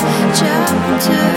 just jump to